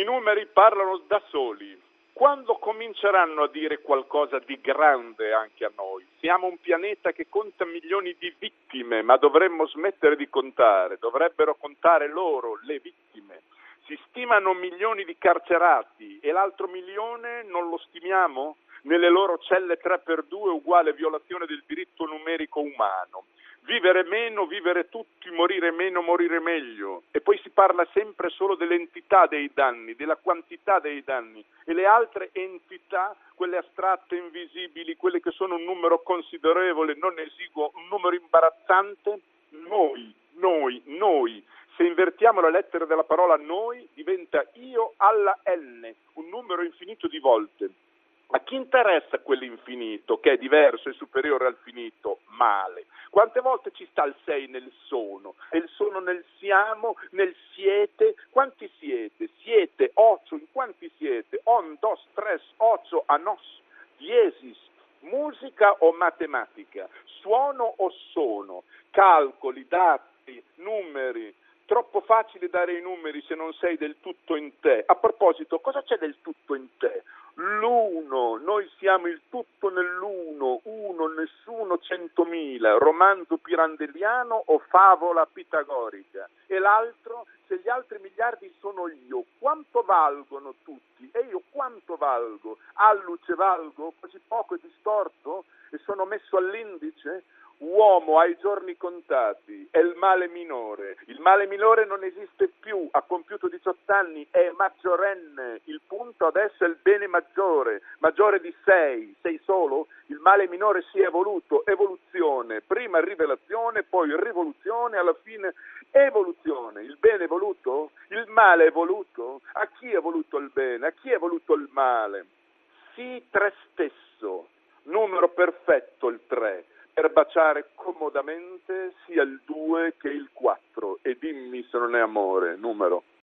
I numeri parlano da soli. Quando cominceranno a dire qualcosa di grande anche a noi? Siamo un pianeta che conta milioni di vittime, ma dovremmo smettere di contare, dovrebbero contare loro, le vittime. Si stimano milioni di carcerati e l'altro milione non lo stimiamo? Nelle loro celle 3x2 uguale violazione del diritto numerico umano vivere meno, vivere tutti, morire meno, morire meglio. E poi si parla sempre solo dell'entità dei danni, della quantità dei danni. E le altre entità, quelle astratte, invisibili, quelle che sono un numero considerevole, non esiguo, un numero imbarazzante, noi, noi, noi. Se invertiamo la lettera della parola noi, diventa io alla n, un numero infinito di volte. A chi interessa quell'infinito che è diverso e superiore al finito? Male. Quante volte ci sta il sei nel sono e il sono nel siamo, nel siete? Quanti siete? Siete, ocho, in quanti siete? On, dos, tres, ocho, a nos, diesis, musica o matematica, suono o sono, calcoli, dati, numeri, troppo facile dare i numeri se non sei del tutto in te. A proposito, cosa c'è del tutto in te? L'uno, noi siamo il tutto nell'uno, uno, nessuno, centomila, romanzo pirandelliano o favola pitagorica. E l'altro, se gli altri miliardi sono io, quanto valgono tutti? E io quanto valgo? Alluce valgo? Così poco e distorto? E sono messo all'indice? Uomo ha i giorni contati, è il male minore. Il male minore non esiste più, ha compiuto 18 anni, è maggiorenne. Il punto adesso è il bene maggiore, maggiore di 6. Sei solo? Il male minore si è evoluto, evoluzione, prima rivelazione, poi rivoluzione, alla fine evoluzione. Il bene è voluto? Il male è voluto? A chi è voluto il bene? A chi è voluto il male? Sì, tre stesso, numero perfetto il 3 per baciare comodamente sia il 2 che il 4 e dimmi se non è amore, numero.